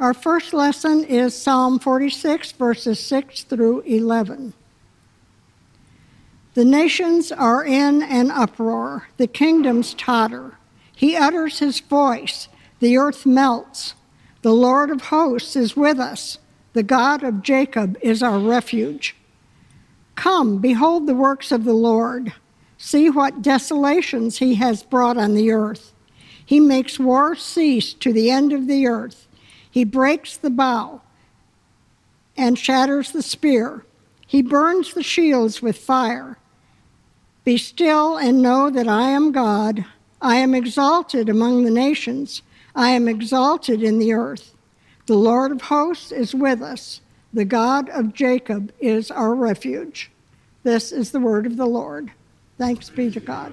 Our first lesson is Psalm 46, verses 6 through 11. The nations are in an uproar, the kingdoms totter. He utters his voice, the earth melts. The Lord of hosts is with us, the God of Jacob is our refuge. Come, behold the works of the Lord. See what desolations he has brought on the earth. He makes war cease to the end of the earth. He breaks the bow and shatters the spear. He burns the shields with fire. Be still and know that I am God. I am exalted among the nations. I am exalted in the earth. The Lord of hosts is with us. The God of Jacob is our refuge. This is the word of the Lord. Thanks be to God.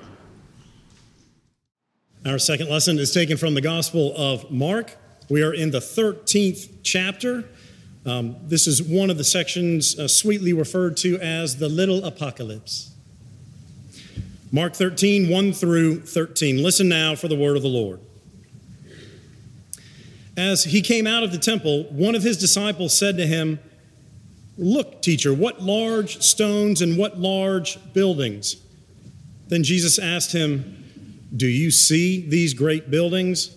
Our second lesson is taken from the Gospel of Mark. We are in the 13th chapter. Um, this is one of the sections uh, sweetly referred to as the little apocalypse. Mark 13, 1 through 13. Listen now for the word of the Lord. As he came out of the temple, one of his disciples said to him, Look, teacher, what large stones and what large buildings. Then Jesus asked him, Do you see these great buildings?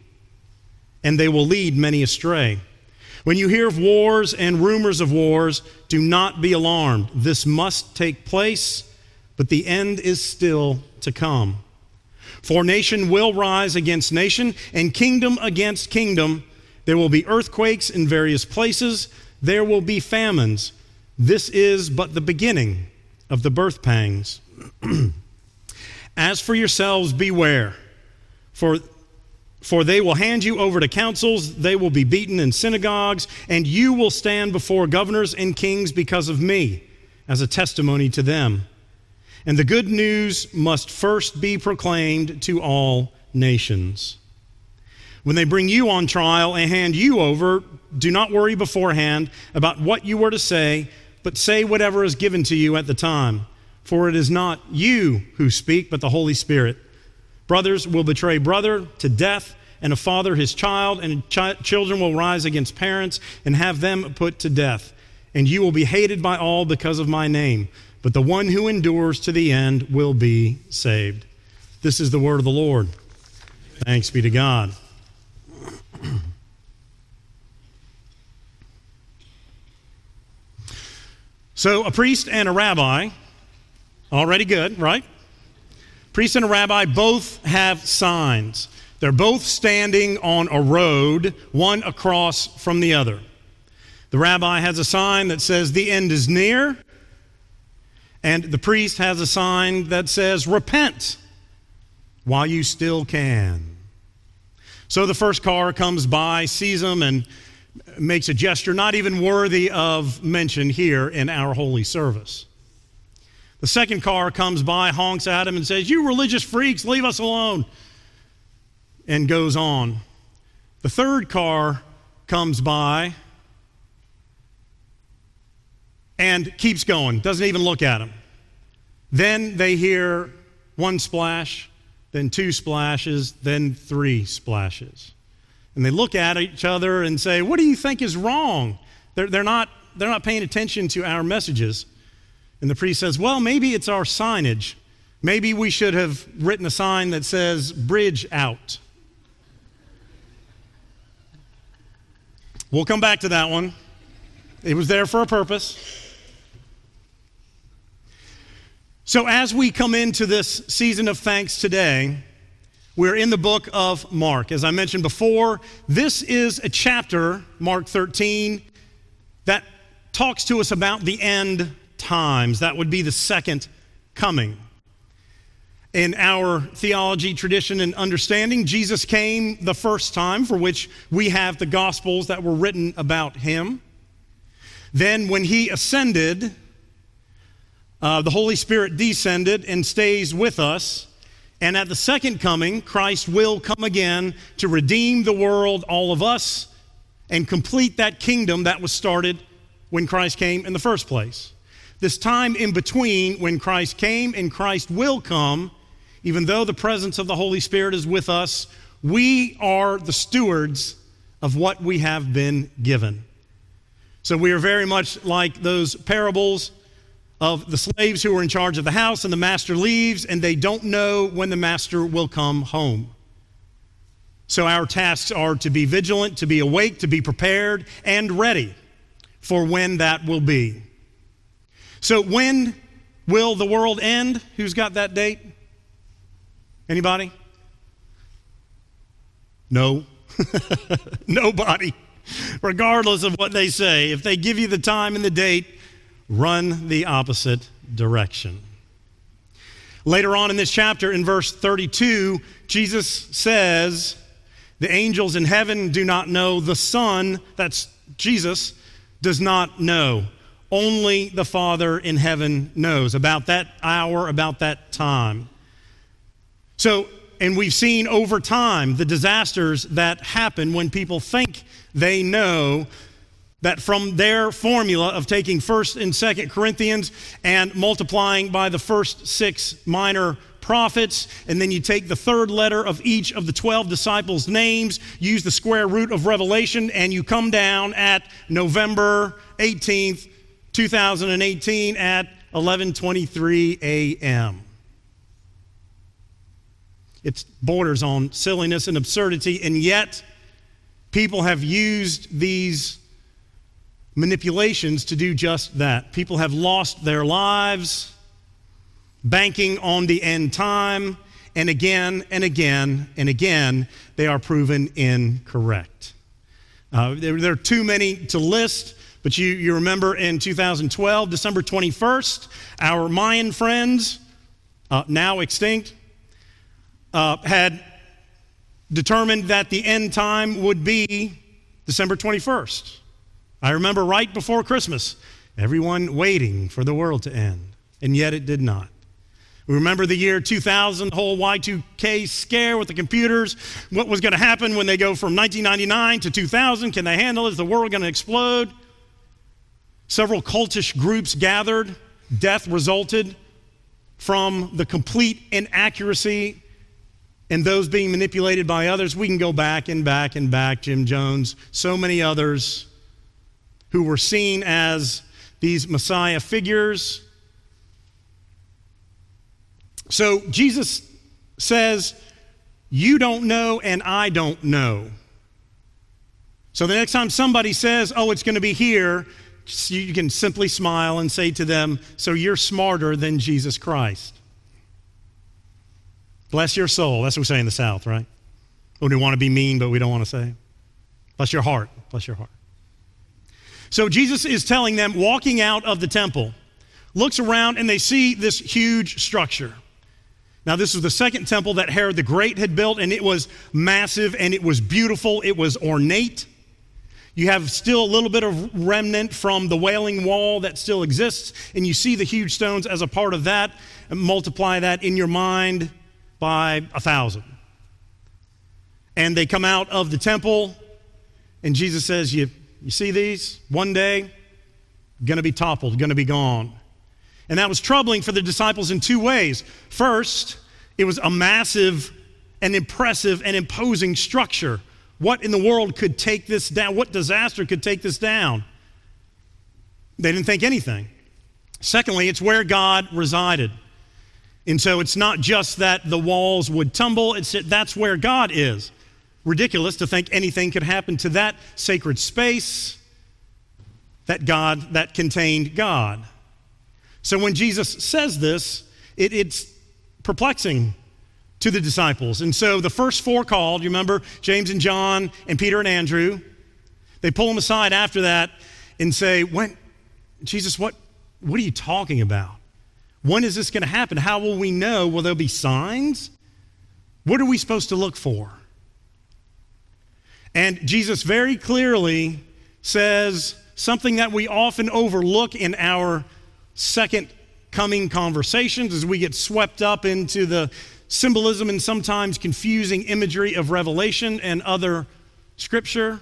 and they will lead many astray. When you hear of wars and rumors of wars, do not be alarmed. This must take place, but the end is still to come. For nation will rise against nation, and kingdom against kingdom. There will be earthquakes in various places, there will be famines. This is but the beginning of the birth pangs. As for yourselves, beware. For for they will hand you over to councils, they will be beaten in synagogues, and you will stand before governors and kings because of me, as a testimony to them. And the good news must first be proclaimed to all nations. When they bring you on trial and hand you over, do not worry beforehand about what you were to say, but say whatever is given to you at the time. For it is not you who speak, but the Holy Spirit. Brothers will betray brother to death, and a father his child, and ch- children will rise against parents and have them put to death. And you will be hated by all because of my name, but the one who endures to the end will be saved. This is the word of the Lord. Thanks be to God. So, a priest and a rabbi, already good, right? Priest and a rabbi both have signs. They're both standing on a road, one across from the other. The rabbi has a sign that says, The end is near. And the priest has a sign that says, Repent while you still can. So the first car comes by, sees them, and makes a gesture not even worthy of mention here in our holy service. The second car comes by, honks at him, and says, You religious freaks, leave us alone, and goes on. The third car comes by and keeps going, doesn't even look at him. Then they hear one splash, then two splashes, then three splashes. And they look at each other and say, What do you think is wrong? They're, they're, not, they're not paying attention to our messages. And the priest says, Well, maybe it's our signage. Maybe we should have written a sign that says, Bridge out. We'll come back to that one. It was there for a purpose. So, as we come into this season of thanks today, we're in the book of Mark. As I mentioned before, this is a chapter, Mark 13, that talks to us about the end times. That would be the second coming. In our theology, tradition, and understanding, Jesus came the first time, for which we have the Gospels that were written about him. Then, when he ascended, uh, the Holy Spirit descended and stays with us. And at the second coming, Christ will come again to redeem the world, all of us, and complete that kingdom that was started when Christ came in the first place. This time in between when Christ came and Christ will come, even though the presence of the Holy Spirit is with us, we are the stewards of what we have been given. So we are very much like those parables of the slaves who are in charge of the house and the master leaves and they don't know when the master will come home. So our tasks are to be vigilant, to be awake, to be prepared, and ready for when that will be. So, when will the world end? Who's got that date? Anybody? No. Nobody. Regardless of what they say, if they give you the time and the date, run the opposite direction. Later on in this chapter, in verse 32, Jesus says, The angels in heaven do not know, the Son, that's Jesus, does not know. Only the Father in heaven knows about that hour, about that time. So, and we've seen over time the disasters that happen when people think they know that from their formula of taking 1st and 2nd Corinthians and multiplying by the first six minor prophets, and then you take the third letter of each of the 12 disciples' names, use the square root of Revelation, and you come down at November 18th, 2018 at 11:23 a.m. It borders on silliness and absurdity, and yet people have used these manipulations to do just that. People have lost their lives banking on the end time, and again and again and again, they are proven incorrect. Uh, there, there, are too many to list, but you, you remember in 2012, December 21st, our Mayan friends, uh, now extinct, uh, had determined that the end time would be December 21st. I remember right before Christmas, everyone waiting for the world to end, and yet it did not. We remember the year 2000, the whole Y2K scare with the computers. What was going to happen when they go from 1999 to 2000? Can they handle it? Is the world going to explode? Several cultish groups gathered. Death resulted from the complete inaccuracy and those being manipulated by others. We can go back and back and back. Jim Jones, so many others who were seen as these Messiah figures. So Jesus says, You don't know, and I don't know. So the next time somebody says, Oh, it's going to be here, you can simply smile and say to them, So you're smarter than Jesus Christ. Bless your soul. That's what we say in the South, right? We don't want to be mean, but we don't want to say. Bless your heart. Bless your heart. So Jesus is telling them, walking out of the temple, looks around and they see this huge structure. Now, this was the second temple that Herod the Great had built, and it was massive and it was beautiful. It was ornate. You have still a little bit of remnant from the Wailing Wall that still exists, and you see the huge stones as a part of that, and multiply that in your mind by a thousand. And they come out of the temple, and Jesus says, You you see these? One day, going to be toppled, going to be gone. And that was troubling for the disciples in two ways. First, it was a massive and impressive and imposing structure. What in the world could take this down? What disaster could take this down? They didn't think anything. Secondly, it's where God resided. And so it's not just that the walls would tumble, it's that that's where God is. Ridiculous to think anything could happen to that sacred space that God that contained God. So when Jesus says this, it, it's perplexing to the disciples. And so the first four called, you remember James and John and Peter and Andrew, they pull them aside after that and say, when, Jesus, what, what are you talking about? When is this going to happen? How will we know? Will there be signs? What are we supposed to look for? And Jesus very clearly says something that we often overlook in our second coming conversations as we get swept up into the symbolism and sometimes confusing imagery of Revelation and other scripture.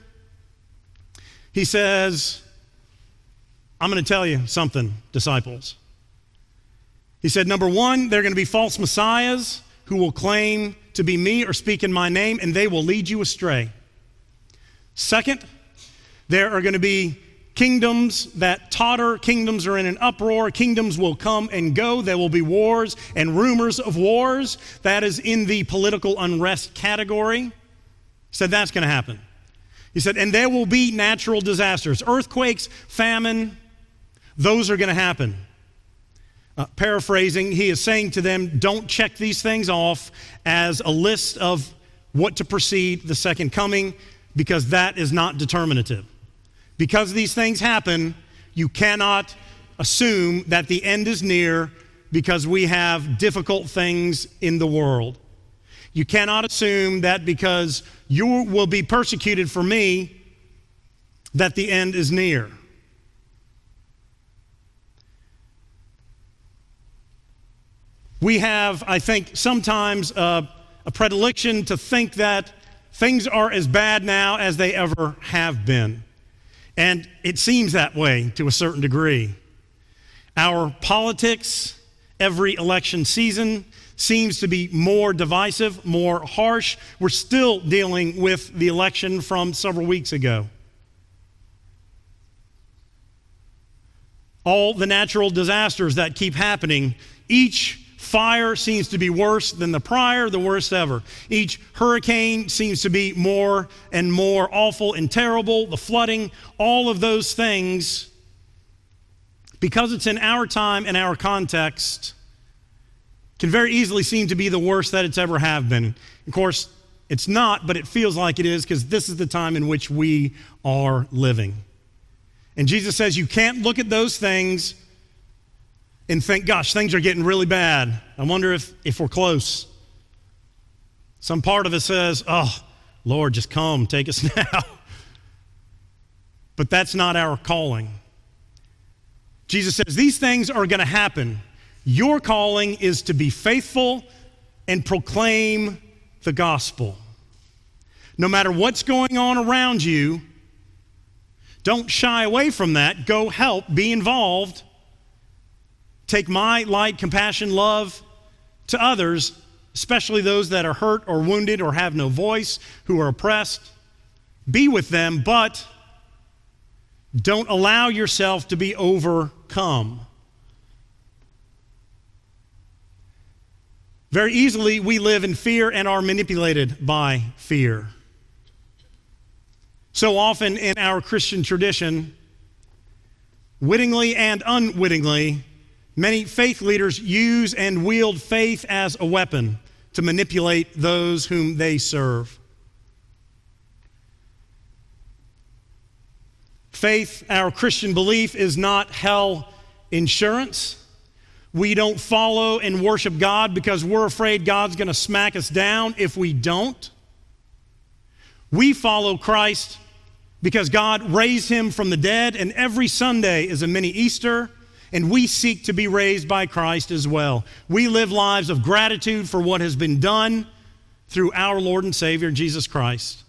He says, I'm going to tell you something, disciples. He said, number one, there are going to be false messiahs who will claim to be me or speak in my name, and they will lead you astray. Second, there are going to be kingdoms that totter, kingdoms are in an uproar, kingdoms will come and go, there will be wars and rumors of wars. That is in the political unrest category. He said that's going to happen. He said, and there will be natural disasters, earthquakes, famine, those are going to happen. Uh, paraphrasing, he is saying to them, don't check these things off as a list of what to precede the second coming, because that is not determinative. Because these things happen, you cannot assume that the end is near because we have difficult things in the world. You cannot assume that because you will be persecuted for me, that the end is near. We have, I think, sometimes uh, a predilection to think that things are as bad now as they ever have been. And it seems that way to a certain degree. Our politics, every election season, seems to be more divisive, more harsh. We're still dealing with the election from several weeks ago. All the natural disasters that keep happening, each Fire seems to be worse than the prior, the worst ever. Each hurricane seems to be more and more awful and terrible. The flooding, all of those things, because it's in our time and our context, can very easily seem to be the worst that it's ever have been. Of course, it's not, but it feels like it is because this is the time in which we are living. And Jesus says you can't look at those things and think, gosh, things are getting really bad. I wonder if, if we're close. Some part of us says, oh, Lord, just come, take us now. but that's not our calling. Jesus says, these things are going to happen. Your calling is to be faithful and proclaim the gospel. No matter what's going on around you, don't shy away from that. Go help, be involved take my light, compassion, love to others, especially those that are hurt or wounded or have no voice, who are oppressed. Be with them, but don't allow yourself to be overcome. Very easily, we live in fear and are manipulated by fear. So often in our Christian tradition, wittingly and unwittingly, Many faith leaders use and wield faith as a weapon to manipulate those whom they serve. Faith, our Christian belief, is not hell insurance. We don't follow and worship God because we're afraid God's going to smack us down if we don't. We follow Christ because God raised him from the dead, and every Sunday is a mini Easter and we seek to be raised by Christ as well. We live lives of gratitude for what has been done through our Lord and Savior, Jesus Christ.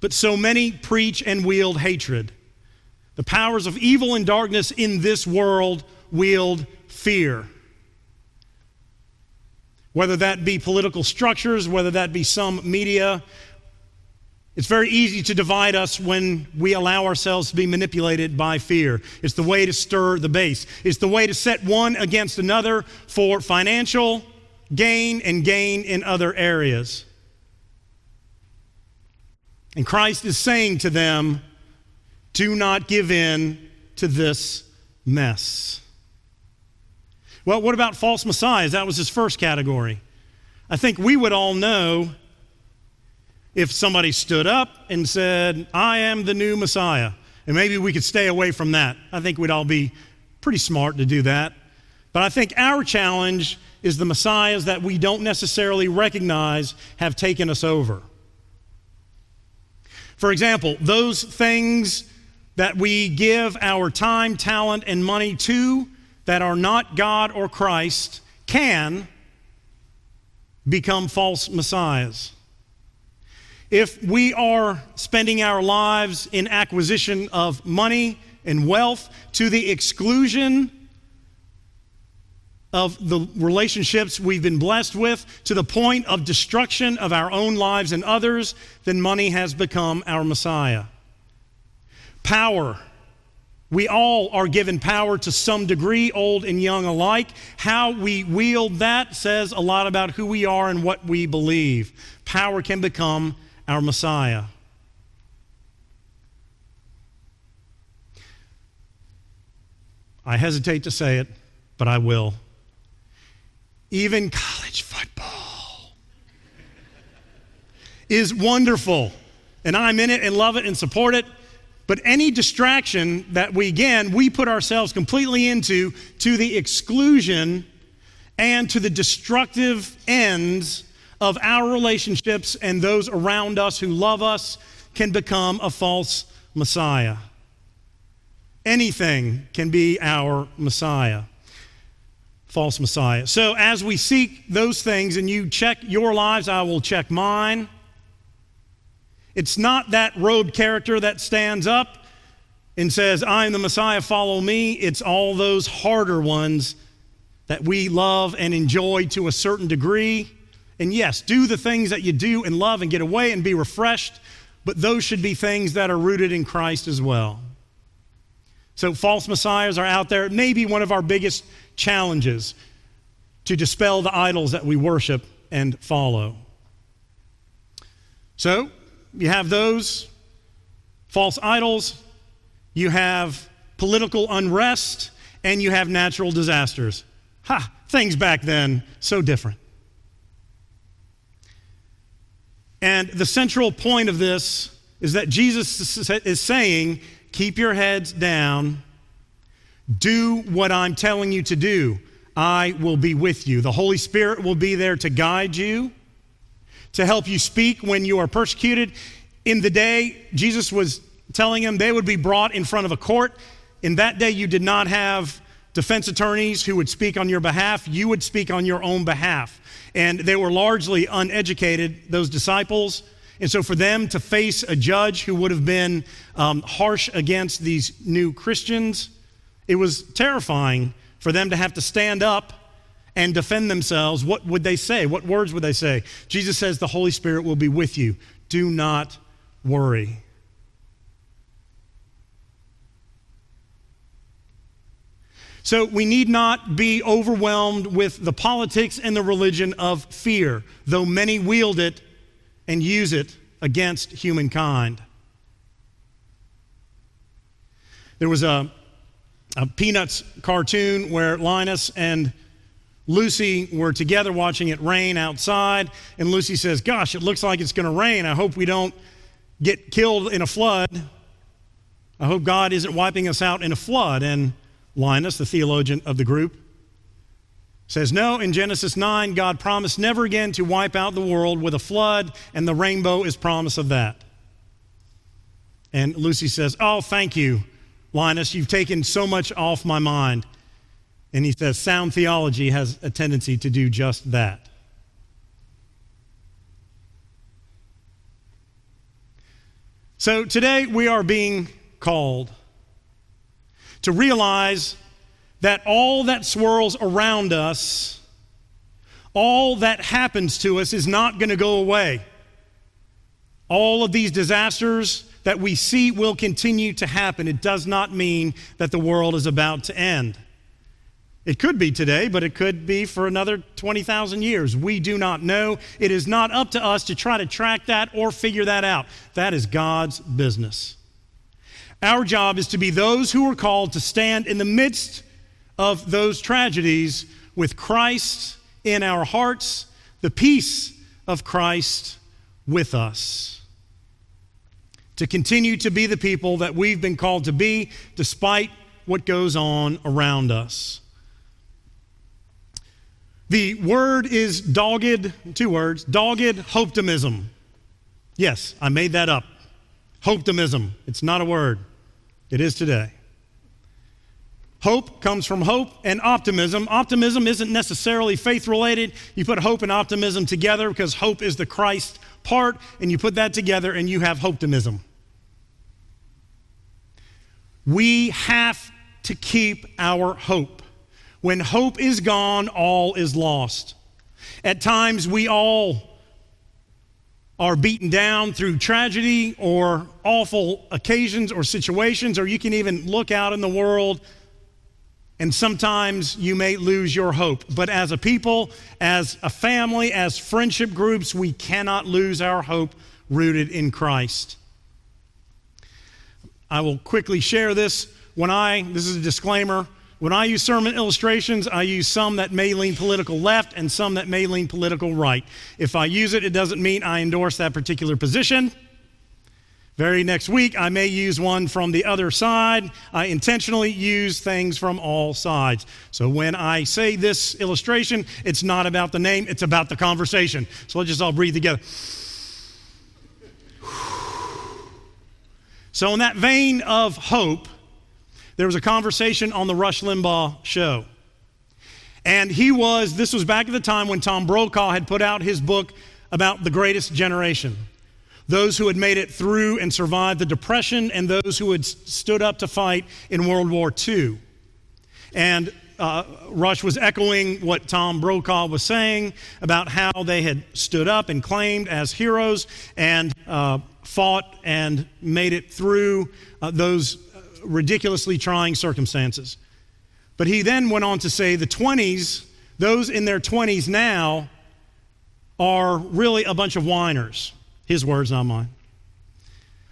But so many preach and wield hatred. The powers of evil and darkness in this world wield fear. Whether that be political structures, whether that be some media, It's very easy to divide us when we allow ourselves to be manipulated by fear. It's the way to stir the base, it's the way to set one against another for financial gain and gain in other areas. And Christ is saying to them, do not give in to this mess. Well, what about false messiahs? That was his first category. I think we would all know if somebody stood up and said, I am the new Messiah. And maybe we could stay away from that. I think we'd all be pretty smart to do that. But I think our challenge is the messiahs that we don't necessarily recognize have taken us over. For example, those things that we give our time, talent, and money to that are not God or Christ can become false messiahs. If we are spending our lives in acquisition of money and wealth to the exclusion of the relationships we've been blessed with, to the point of destruction of our own lives and others, then money has become our Messiah. Power. We all are given power to some degree, old and young alike. How we wield that says a lot about who we are and what we believe. Power can become our Messiah. I hesitate to say it, but I will. Even college football is wonderful, and I'm in it and love it and support it. But any distraction that we, again, we put ourselves completely into to the exclusion and to the destructive ends of our relationships and those around us who love us can become a false Messiah. Anything can be our Messiah. False Messiah. So, as we seek those things and you check your lives, I will check mine. It's not that robed character that stands up and says, I am the Messiah, follow me. It's all those harder ones that we love and enjoy to a certain degree and yes, do the things that you do and love and get away and be refreshed, but those should be things that are rooted in Christ as well. So, false messiahs are out there. Maybe one of our biggest challenges to dispel the idols that we worship and follow. So, you have those false idols, you have political unrest, and you have natural disasters. Ha, things back then, so different. And the central point of this is that Jesus is saying, keep your heads down, do what I'm telling you to do. I will be with you. The Holy Spirit will be there to guide you, to help you speak when you are persecuted. In the day, Jesus was telling them they would be brought in front of a court. In that day, you did not have defense attorneys who would speak on your behalf, you would speak on your own behalf. And they were largely uneducated, those disciples. And so for them to face a judge who would have been um, harsh against these new Christians, it was terrifying for them to have to stand up and defend themselves. What would they say? What words would they say? Jesus says, The Holy Spirit will be with you. Do not worry. So we need not be overwhelmed with the politics and the religion of fear, though many wield it and use it against humankind. There was a, a Peanuts cartoon where Linus and Lucy were together watching it rain outside, and Lucy says, Gosh, it looks like it's going to rain. I hope we don't get killed in a flood. I hope God isn't wiping us out in a flood. And Linus, the theologian of the group, says, No, in Genesis 9, God promised never again to wipe out the world with a flood, and the rainbow is promise of that. And Lucy says, Oh, thank you, Linus. You've taken so much off my mind. And he says, Sound theology has a tendency to do just that. So today we are being called to realize that all that swirls around us, all that happens to us, is not going to go away. all of these disasters that we see will continue to happen, it does not mean that the world is about to end. It could be today, but it could be for another 20,000 years. We do not know. It is not up to us to try to track that or figure that out. That is God's business. Our job is to be those who are called to stand in the midst of those tragedies with Christ in our hearts, the peace of Christ with us. To continue to be the people that we've been called to be despite what goes on around us. The word is dogged, two words, dogged optimism. Yes, I made that up. Optimism. It's not a word. It is today. Hope comes from hope and optimism. Optimism isn't necessarily faith related. You put hope and optimism together because hope is the Christ part, and you put that together and you have optimism. We have to keep our hope. When hope is gone, all is lost. At times, we all are beaten down through tragedy or awful occasions or situations, or you can even look out in the world and sometimes you may lose your hope. But as a people, as a family, as friendship groups, we cannot lose our hope rooted in Christ. I will quickly share this. When I, this is a disclaimer, when I use sermon illustrations, I use some that may lean political left and some that may lean political right. If I use it, it doesn't mean I endorse that particular position. Very next week, I may use one from the other side. I intentionally use things from all sides. So when I say this illustration, it's not about the name, it's about the conversation. So let's just all breathe together. So, in that vein of hope, there was a conversation on the Rush Limbaugh show. And he was, this was back at the time when Tom Brokaw had put out his book about the greatest generation those who had made it through and survived the Depression, and those who had stood up to fight in World War II. And uh, Rush was echoing what Tom Brokaw was saying about how they had stood up and claimed as heroes and uh, fought and made it through uh, those ridiculously trying circumstances. But he then went on to say the 20s, those in their 20s now, are really a bunch of whiners. His words, not mine.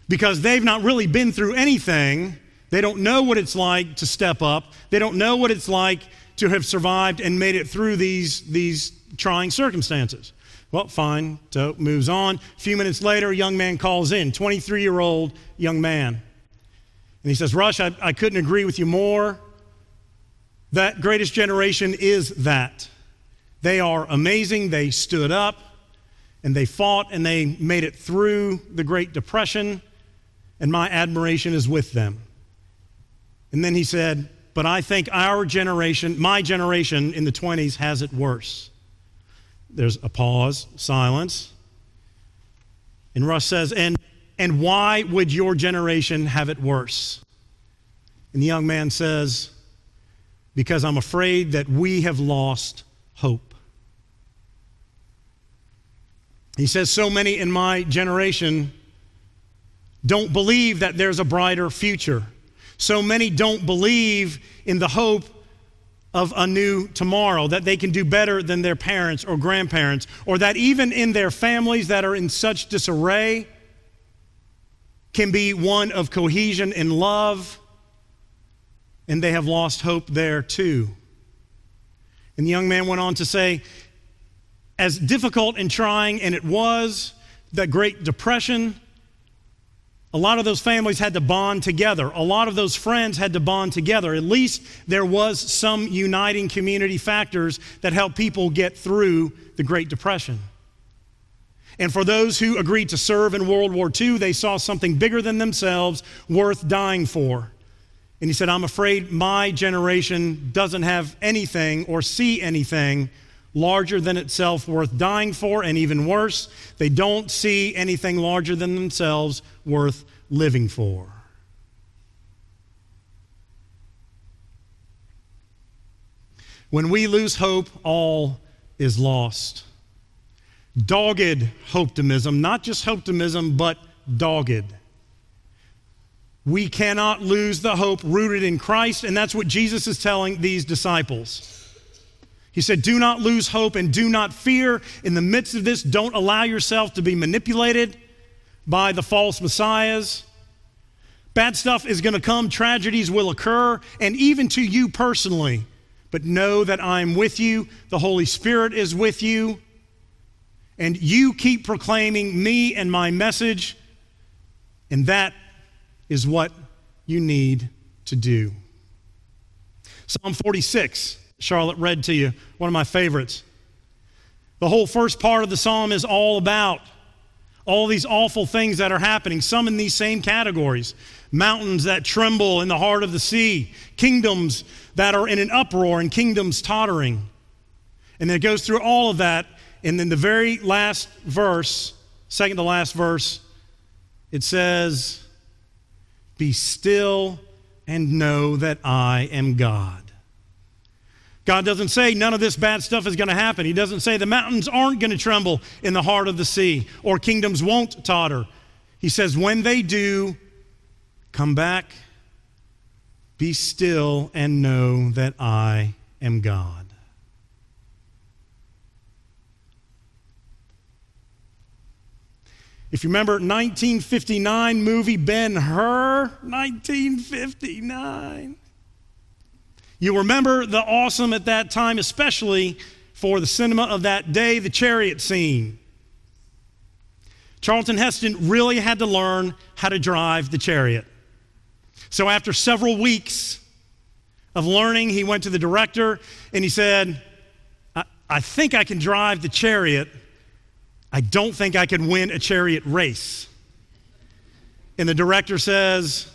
Because they've not really been through anything. They don't know what it's like to step up. They don't know what it's like to have survived and made it through these, these trying circumstances. Well, fine. So moves on. A few minutes later, a young man calls in, 23 year old young man. And he says, Rush, I, I couldn't agree with you more. That greatest generation is that. They are amazing. They stood up and they fought and they made it through the Great Depression, and my admiration is with them. And then he said, But I think our generation, my generation in the 20s, has it worse. There's a pause, silence. And Rush says, And, and why would your generation have it worse? And the young man says, Because I'm afraid that we have lost hope. He says, So many in my generation don't believe that there's a brighter future. So many don't believe in the hope of a new tomorrow, that they can do better than their parents or grandparents, or that even in their families that are in such disarray, can be one of cohesion and love, and they have lost hope there too. And the young man went on to say, as difficult and trying, and it was the Great Depression, a lot of those families had to bond together. A lot of those friends had to bond together. At least there was some uniting community factors that helped people get through the Great Depression. And for those who agreed to serve in World War II, they saw something bigger than themselves worth dying for. And he said, I'm afraid my generation doesn't have anything or see anything larger than itself worth dying for, and even worse, they don't see anything larger than themselves worth living for. When we lose hope, all is lost. Dogged optimism, not just optimism, but dogged. We cannot lose the hope rooted in Christ, and that's what Jesus is telling these disciples. He said, Do not lose hope and do not fear. In the midst of this, don't allow yourself to be manipulated by the false messiahs. Bad stuff is going to come, tragedies will occur, and even to you personally. But know that I'm with you, the Holy Spirit is with you, and you keep proclaiming me and my message, and that is what you need to do. Psalm 46, Charlotte read to you, one of my favorites. The whole first part of the psalm is all about all these awful things that are happening, some in these same categories mountains that tremble in the heart of the sea, kingdoms that are in an uproar, and kingdoms tottering. And it goes through all of that. And then the very last verse, second to last verse, it says, Be still and know that I am God. God doesn't say none of this bad stuff is going to happen. He doesn't say the mountains aren't going to tremble in the heart of the sea or kingdoms won't totter. He says, when they do, come back, be still, and know that I am God. If you remember 1959 movie Ben Hur, 1959. You remember the awesome at that time, especially for the cinema of that day, the chariot scene. Charlton Heston really had to learn how to drive the chariot. So, after several weeks of learning, he went to the director and he said, I, I think I can drive the chariot. I don't think I can win a chariot race. And the director says,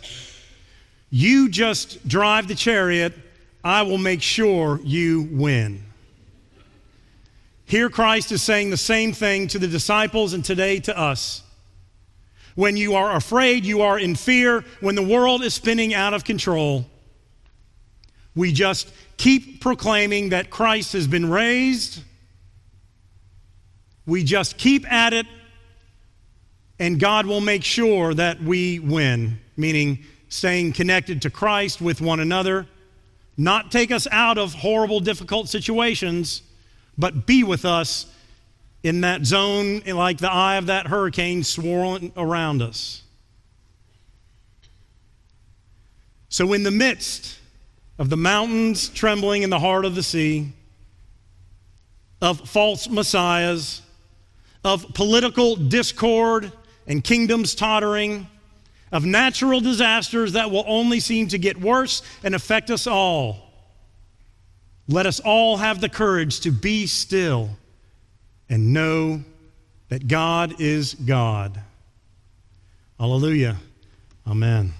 You just drive the chariot I will make sure you win. Here, Christ is saying the same thing to the disciples and today to us. When you are afraid, you are in fear, when the world is spinning out of control, we just keep proclaiming that Christ has been raised. We just keep at it, and God will make sure that we win, meaning staying connected to Christ with one another not take us out of horrible, difficult situations, but be with us in that zone like the eye of that hurricane swirling around us. So, in the midst of the mountains trembling in the heart of the sea, of false messiahs, of political discord and kingdoms tottering, of natural disasters that will only seem to get worse and affect us all. Let us all have the courage to be still and know that God is God. Hallelujah. Amen.